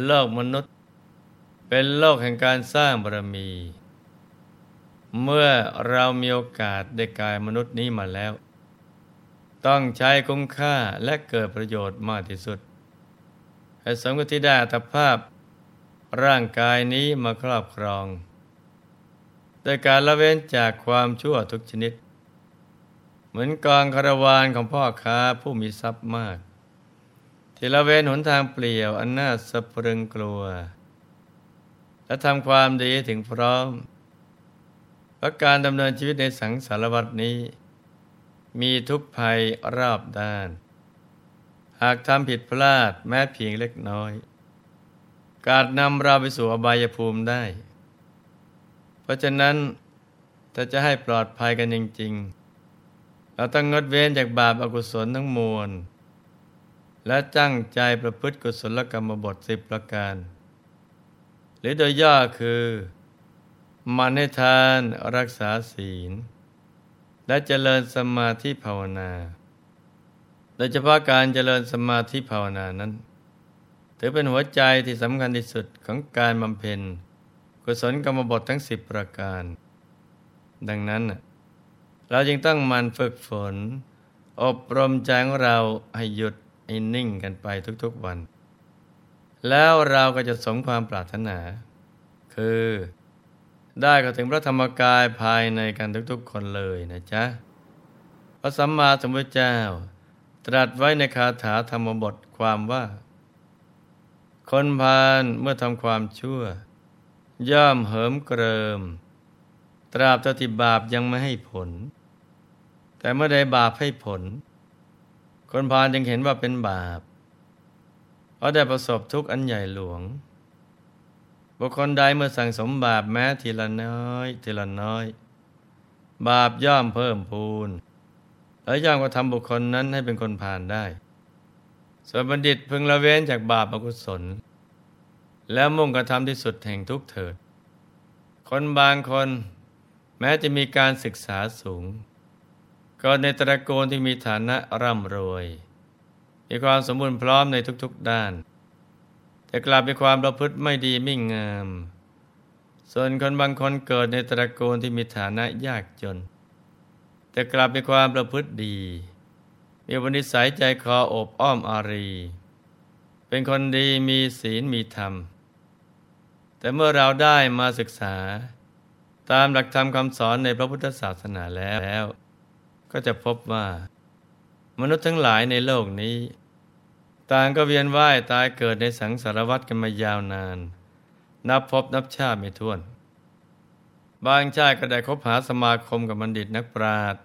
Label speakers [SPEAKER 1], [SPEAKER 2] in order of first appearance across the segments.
[SPEAKER 1] โลกมนุษย์ เป็นโลกแห่งการสร้างบารมี เมื่อเรามีโอกาสได้กายมนุษย์นี้มาแล้ว ต้องใช้คุ้มค่าและเกิดประโยชน์มากที่สุดให้สมกับที่ได้อัตภาพ ร่างกายนี้มาครอบครองโดยการละเว้นจากความชั่วทุกชนิด เหมือนกองคารวานของพ่อค้าผู้มีทรัพย์มาก ที่ละเว้นหนทางเปลี่ยว อันน่าสะพรึงกลัว และทำความดีถึงพร้อมเพราะการดำเนินชีวิตในสังสารวัตนี้ มีทุกภัยรอบด้าน หากทำผิดพลาดแม้เพียงเล็กน้อย การนำเราไปสู่อบายภูมิได้ เพราะฉะนั้นถ้าจะให้ปลอดภัยกันจริง ๆ เราต้องงดเว้นจากบาปอากุศลทั้งมวล และจั้งใจประพฤติกุศลกรรมบทสิบประการ หรือโดยย่อคือ มันให้ทานรักษาศีล และเจริญสมาธิภาวนา โดยเฉพาะการเจริญสมาธิภาวนานั้น ถือเป็นหัวใจที่สำคัญที่สุดของการบำเพ็ญ กุศลกรรมบททั้งสิบประการ ดังนั้นเราจึงต้องมันฝึกฝน อบรมใจของเราให้หยุด ให้นิ่งกันไปทุกๆวัน แล้วเราก็จะสมความปรารถนา คือได้ก็ถึงพระธรรมกายภายในกันทุกๆคนเลยนะจ๊ะ พระสัมมาสัมพุทธเจ้า ตรัสไว้ในคาถาธรรมบทความว่า คนพาลเมื่อทำความชั่ว ย่อมเหิมเกริม ตราบเท่าที่บาปยังไม่ให้ผล แต่เมื่อใดบาปให้ผล คนพาลจึงเห็นว่าเป็นบาป เพราะได้ประสบทุกข์อันใหญ่หลวง บุคคลใดเมื่อสั่งสมบาปแม้ทีละน้อย ทีละน้อย บาปย่อมเพิ่มพูน และย่อมกระทำบุคคลนั้นให้เป็นคนผ่านได้ ส่วนบัณฑิตพึงละเว้นจากบาปอกุศล แล้วมุ่งกระทำที่สุดแห่งทุกเถิด คนบางคนแม้จะมีการศึกษาสูง ก็ในตระกูลที่มีฐานะร่ำรวย มีความสมบูรณ์พร้อมในทุกๆด้าน แต่กลับมีความประพฤติไม่ดีไม่งาม ส่วนคนบางคนเกิดในตระกูลที่มีฐานะยากจน แต่กลับมีความประพฤติดี มีวนิสัยใจคออบอ้อมอารี เป็นคนดีมีศีลมีธรรม แต่เมื่อเราได้มาศึกษา ตามหลักธรรมคำสอนในพระพุทธศาสนาแล้ว ก็จะพบว่า มนุษย์ทั้งหลายในโลกนี้ ต่างก็เวียนว่ายตายเกิดในสังสารวัฏกันมายาวนาน นับพบนับชาติไม่ถ้วน บางชาติก็ได้คบหาสมาคมกับบัณฑิตนักปราชญ์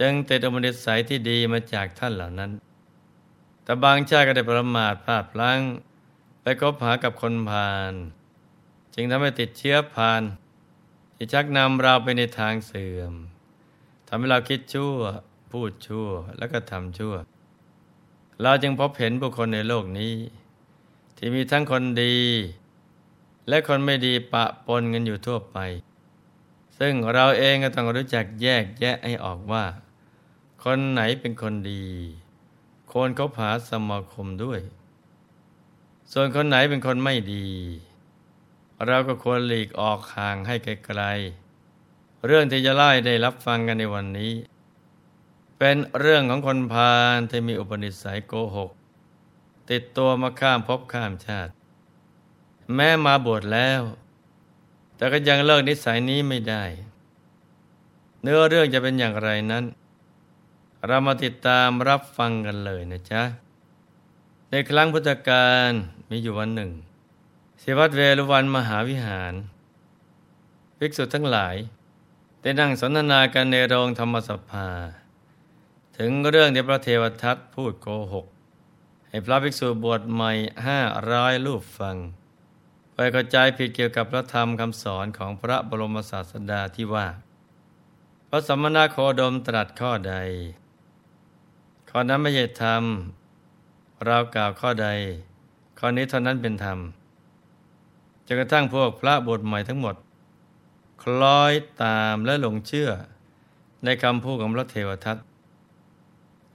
[SPEAKER 1] จึงติดอมนิสัยที่ดีมาจากท่านเหล่านั้น แต่บางชาติก็ได้ประมาทพลาดพลั้ง ไปคบหากับคนพาล จึงทำให้ติดเชื้อพาลที่ชักนำเราไปในทางเสื่อมำให้เราคิดชั่ว พูดชั่ว แล้วก็ทำชั่ว เราจึงพบเห็นบุคคลในโลกนี้ ที่มีทั้งคนดี และคนไม่ดีปะปนกันอยู่ทั่วไป ซึ่งเราเองก็ต้องรู้จักแยกแยะให้ออกว่า คนไหนเป็นคนดีควรคบหาสมาคมด้วย ส่วนคนไหนเป็นคนไม่ดี เราก็ควรหลีกออกห่างให้ไกลๆ เรื่องที่จะไล่ได้รับฟังกันในวันนี้ เป็นเรื่องของคนพาลที่มีอุปนิสัยโกหก ติดตัวมาข้ามภพข้ามชาติ แม้มาบวชแล้ว แต่ก็ยังเลิกนิสัยนี้ไม่ได้ เนื้อเรื่องจะเป็นอย่างไรนั้น เรามาติดตามรับฟังกันเลยนะจ๊ะ ในครั้งพุทธกาลมีอยู่วันหนึ่งสิวัตเวรุวันมหาวิหาร ภิกษุทั้งหลาย ได้นั่งสนทนากันในโรงธรรมสภา ถึงเรื่องที่พระเทวทัตพูดโกหก ให้พระภิกษุบวชใหม่ห้าร้อยรูปฟัง ไปเข้าใจผิดเกี่ยวกับพระธรรมคำสอนของพระบรมศาสดาที่ว่า พระสมณโคดมตรัสข้อใด ข้อนั้นไม่ใช่ธรรมเรากล่าวข้อใด ข้อนี้เท่านั้นเป็นธรรมจนกระทั่งพวกพระบทใหม่ทั้งหมด คล้อยตามและหลงเชื่อ ในคำพูดของพระเทวทัต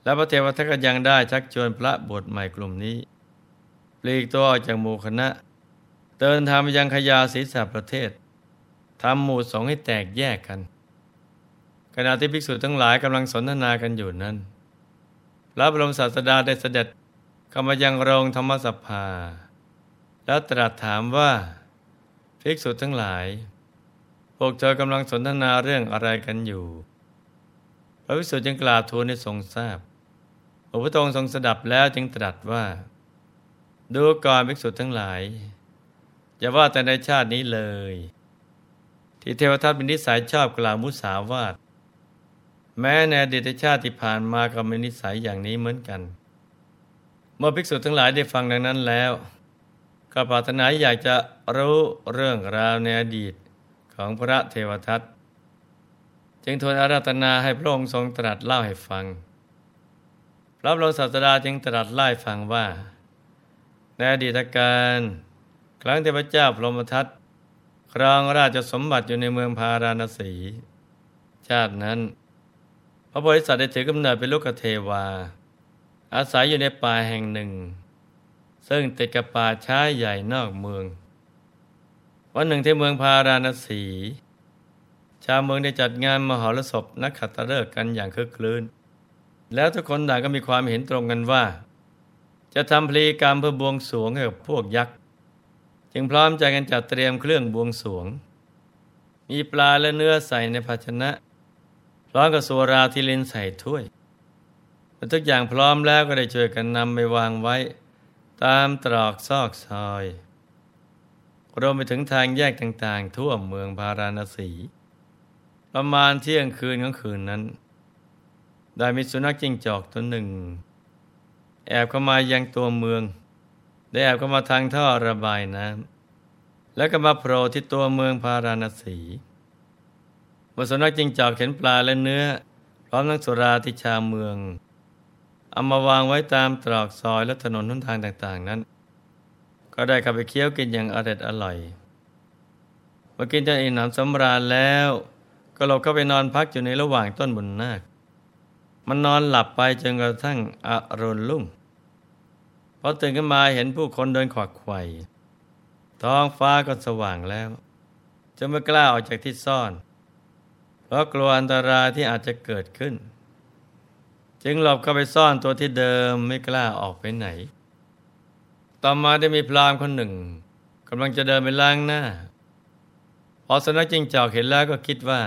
[SPEAKER 1] และพระเทวทัตก็ยังได้ชักชวนพระบทใหม่กลุ่มนี้ปลีกตัวออกจากหมู่คณะ เดินทางไปยังขยาศีสประเทศทำหมู่สงให้แตกแยกกัน ขณะที่ภิกษุทั้งหลายกำลังสนทนากันอยู่นั้นพระบรมศาสดาได้เสด็จเข้ามายังโรงธรรมสภา แล้วตรัสถามว่าภิกษุทั้งหลาย พวกเธอกำลังสนทนาเรื่องอะไรกันอยู่ พระภิกษุจึงกล่าวทูลให้ทรงทราบพระพุทธองค์ทรงสดับแล้วจึงตรัสว่า ดูก่อนภิกษุทั้งหลาย อย่าว่าแต่ในชาตินี้เลย ที่เทวทัตเป็นนิสัยชอบกล่าวมุสาวาทแม้ในอดีตชาติที่ผ่านมาก็มีนิสัยอย่างนี้เหมือนกัน เมื่อภิกษุทั้งหลายได้ฟังดังนั้นแล้ว ก็ปรารถนาอยากจะรู้เรื่องราวในอดีต ของพระเทวทัตจึงทูลอาราธนาให้พระองค์ทรงตรัสเล่าให้ฟัง พระบรมศาสดาจึงตรัสเล่าให้ฟังว่า ในอดีตการ ครั้งเทพเจ้าพรหมทัตครองราชสมบัติอยู่ในเมืองพาราณสี ชาตินั้น พระบริษัทได้ถือกำเนิดเป็นลูกเทวา อาศัยอยู่ในป่าแห่งหนึ่ง ซึ่งติดกับป่าช้าใหญ่นอกเมือง วันหนึ่งที่เมืองพาราณสี ชาวเมืองได้จัดงานมหรสพนักขัตฤกษ์กันอย่างคึกคลื้น แล้วทุกคนต่างก็มีความเห็นตรงกันว่า จะทำพลีกรรมเพื่อบวงสรวงให้กับพวกยักษ์จึงพร้อมใจกันจัดเตรียมเครื่องบวงสรวง มีปลาและเนื้อใส่ในภาชนะพร้อมกับสุราที่ลินใส่ถ้วยเมื่อทุกอย่างพร้อมแล้วก็ได้ช่วยกันนำไปวางไว้ ตามตรอกซอกซอย รวมไปถึงทางแยกต่างๆ ทั่วเมืองพาราณสี ประมาณเที่ยงคืนของคืนนั้น ได้มีสุนัขจิ้งจอกตัวหนึ่ง แอบเข้ามายังตัวเมือง ได้แอบเข้ามาทางท่อระบายน้ำแล้วก็มาโผล่ที่ตัวเมืองพาราณสีมสนักจิงจอกเห็นปลาและเนื้อ พร้อมทั้งสุราที่ชาเมืองเอามาวางไว้ตามตรอกซอยและถนนทุนทางต่างๆนั้น ก็ได้เข้าไปเคี้ยวกินอย่างอร่อยอร่อยเมื่อกินจนอิ่มหนำสำราญแล้ว ก็หลบเข้าไปนอนพักอยู่ในระหว่างต้นบุญนาค มันนอนหลับไปจนกระทั่งอรุณรุ่งพอตื่นขึ้นมาเห็นผู้คนเดินขวักไขว่ท้องฟ้าก็สว่างแล้วจะไม่กล้าออกจากที่ซ่อน เพราะกลัวอันตรายที่อาจจะเกิดขึ้น จึงหลบเข้าไปซ่อนตัวที่เดิมไม่กล้าออกไปไหน ต่อมาได้มีพรามคนหนึ่งกำลังจะเดินไปล้างหน้า พอสนักจิงจอกเห็นแล้วก็คิดว่า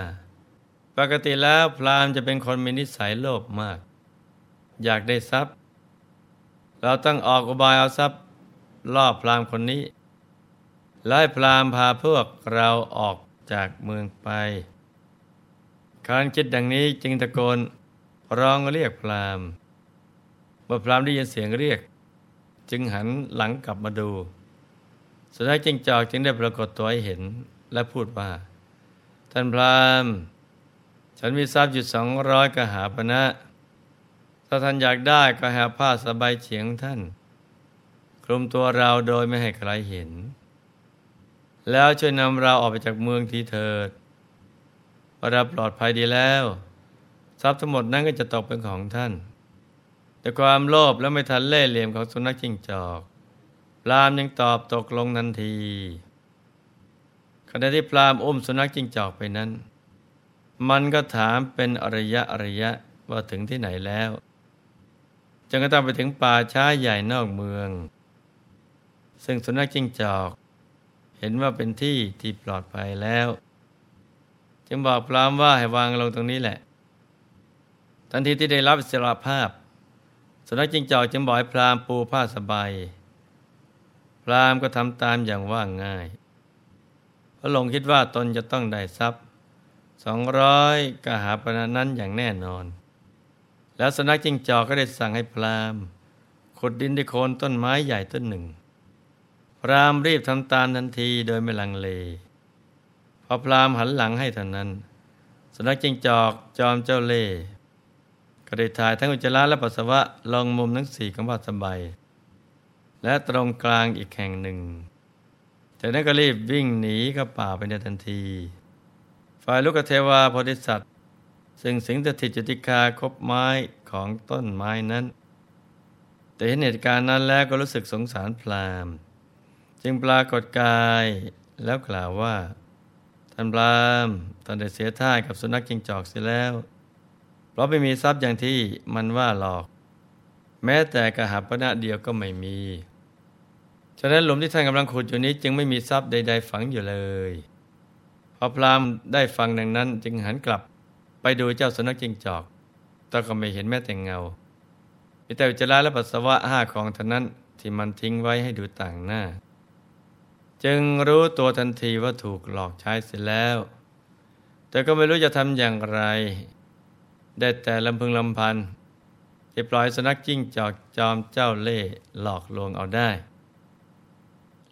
[SPEAKER 1] ปกติแล้วพรามจะเป็นคนมีนิสัยโลภมาก อยากได้ทรัพย์ เราต้องออกอุบายเอาทรัพย์ล่อพรามคนนี้ไล่พรามพาพวกเราออกจากเมืองไปการคิดดังนี้จึงตะโกนร้องเรียกพรามเมื่อพรามได้ยินเสียงเรียก จึงหันหลังกลับมาดูสุนัขจิงจอกจึงได้ปรากฏตัวให้เห็นและพูดว่า ท่านพรามฉันมีทรัพย์อยู่สองร้อยกหาปณะนะถ้าท่านอยากได้ก็หาผ้าสบายเฉียงท่าน คลุมตัวเราโดยไม่ให้ใครเห็น แล้วช่วยนำเราออกไปจากเมืองทีเถิดพอเราปลอดภัยดีแล้ว ทรัพย์ทั้งหมดนั้นก็จะตกเป็นของท่าน แต่ความโลภและไม่ทันเล่ห์เหลี่ยมของสุนัขจิ้งจอก พรามยังตอบตกลงทันทีขณะที่พรามอุ้มสุนัขจิ้งจอกไปนั้น มันก็ถามเป็นอระยะอระยะว่าถึงที่ไหนแล้วจนกระทั่งไปถึงป่าช้าใหญ่นอกเมือง ซึ่งสุนัขจิ้งจอก เห็นว่าเป็นที่ที่ปลอดภัยแล้ว จึงบอกพรามว่าให้วางลงตรงนี้แหละ ทันทีที่ได้รับอิสรภาพ สนัขจิ้งจอกจึงบอกให้พรามปูผ้าสบาย พรามก็ทำตามอย่างว่าง่ายพระลงคิดว่าตนจะต้องได้ทรัพย์สองร้อยกหาปณะนั้นอย่างแน่นอน แล้วสนักจิงจอกก็ได้สั่งให้พรามขุดดินที่โคนต้นไม้ใหญ่ต้นหนึ่ง พรามรีบทำตามทันทีโดยไม่ลังเล พอพรามหันหลังให้เท่านั้นสนักจิงจอกจอมเจ้าเล่ ก็ได้ถ่ายทั้งอุจจาระและปัสสาวะลองมุมทั้งสี่ของผ้าสบายและตรงกลางอีกแห่งหนึ่ง จากนั้นก็รีบวิ่งหนีเข้าป่าไปในทันที ฝ่ายลูกเทวาโพธิสัตว์ ซึ่งสิงสถิตจุติคาคบไม้ของต้นไม้นั้น แต่เห็นเหตุการณ์นั้นแล้วก็รู้สึกสงสารพรามจึงปรากฏกายแล้วกล่าวว่า ท่านพรามตอนได้เสียท่ากับสุนัขจิงจอกเสียแล้ว เพราะไม่มีทรัพย์อย่างที่มันว่าหลอก แม้แต่กระหับปณะเดียวก็ไม่มี ฉะนั้นหลุมที่ท่านกำลังขุดอยู่นี้จึงไม่มีทรัพย์ใด ๆ ฝังอยู่เลย พอพราหมณ์ได้ฟังดังนั้น จึงหันกลับไปดูเจ้าสุนัขจิงจอก แต่ก็ไม่เห็นแม้แต่เงามีแต่อุจจาระและปัสสาวะห้าของท่านั้นที่มันทิ้งไว้ให้ดูต่างหน้า จึงรู้ตัวทันทีว่าถูกหลอกใช้เสร็จแล้ว แต่ก็ไม่รู้จะทำอย่างไร ได้แต่ลำพึงลำพันที่ปล่อยสุนัขจิ้งจอกจอมเจ้าเล่ห์หลอกลวงเอาได้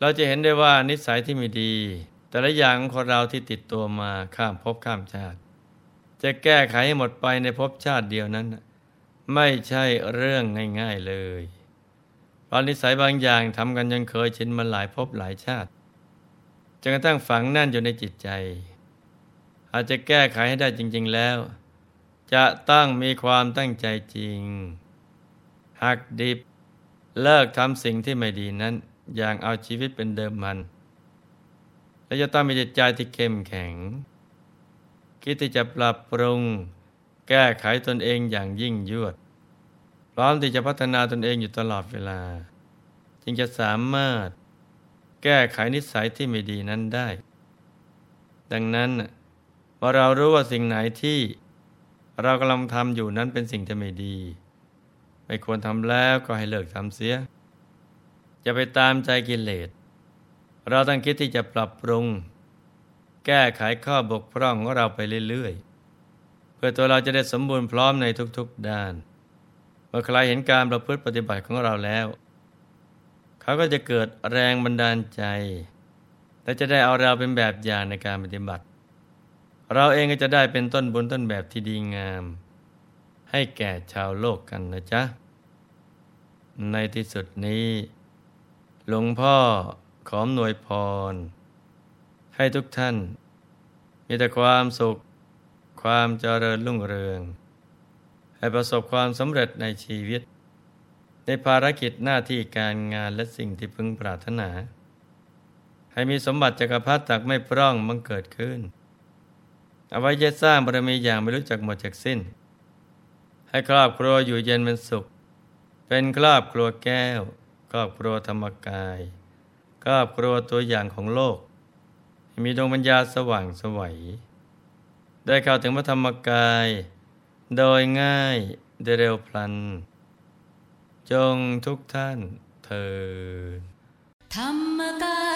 [SPEAKER 1] เราจะเห็นได้ว่านิสัยที่ไม่ดี แต่ละอย่างของเราที่ติดตัวมาข้ามภพข้ามชาติ จะแก้ไขให้หมดไปในภพชาติเดียวนั้น ไม่ใช่เรื่องง่ายๆเลย เพราะนิสัยบางอย่างทำกันจนเคยชินมาหลายภพหลายชาติจนกระทั่งฝังแน่นอยู่ในจิตใจ อาจจะแก้ไขให้ได้จริง ๆแล้ว จะต้องมีความตั้งใจจริง หักดิบ เลิกทำสิ่งที่ไม่ดีนั้น อย่างเอาชีวิตเป็นเดิมมัน และจะต้องมีจิตใจที่เข้มแข็ง คิดที่จะปรับปรุง แก้ไขตนเองอย่างยิ่งยวด พร้อมที่จะพัฒนาตนเองอยู่ตลอดเวลา จึงจะสามารถแก้ไขนิสัยที่ไม่ดีนั้นได้ ดังนั้นพอเรารู้ว่าสิ่งไหนที่ เรากำลังทำอยู่นั้นเป็นสิ่งที่ไม่ดี ไม่ควรทำแล้วก็ให้เลิกทำเสียจะไปตามใจกิเลสเราต้องคิดที่จะปรับปรุง แก้ไขข้อบกพร่องของเราไปเรื่อยๆ เพื่อตัวเราจะได้สมบูรณ์พร้อมในทุกๆด้าน เมื่อใครเห็นการประพฤติปฏิบัติของเราแล้ว เขาก็จะเกิดแรงบันดาลใจ และจะได้เอาเราเป็นแบบอย่างในการปฏิบัติ เราเองก็จะได้เป็นต้นบุญต้นแบบที่ดีงาม ให้แก่ชาวโลกกันนะจ๊ะ ในที่สุดนี้ หลวงพ่อขอมหน่วยพร ให้ทุกท่าน มีแต่ความสุข ความเจริญรุ่งเรือง ให้ประสบความสำเร็จในชีวิต ในภารกิจหน้าที่การงานและสิ่งที่พึงปรารถนา ให้มีสมบัติจักรพรรดิตักไม่พร่องมังเกิดขึ้น เอาไว้จะสร้างบารมีอย่างไม่รู้จักหมดจากสิ้น ให้ครอบครัวอยู่เย็นเป็นสุข เป็นครอบครัวแก้ว ครอบครัวธรรมกาย ครอบครัวตัวอย่างของโลก มีดวงปัญญาสว่างสวัย ได้เข้าถึงพระธรรมกาย โดยง่ายได้เร็วพลัน จงทุกท่านเธอ
[SPEAKER 2] ธรรมกาย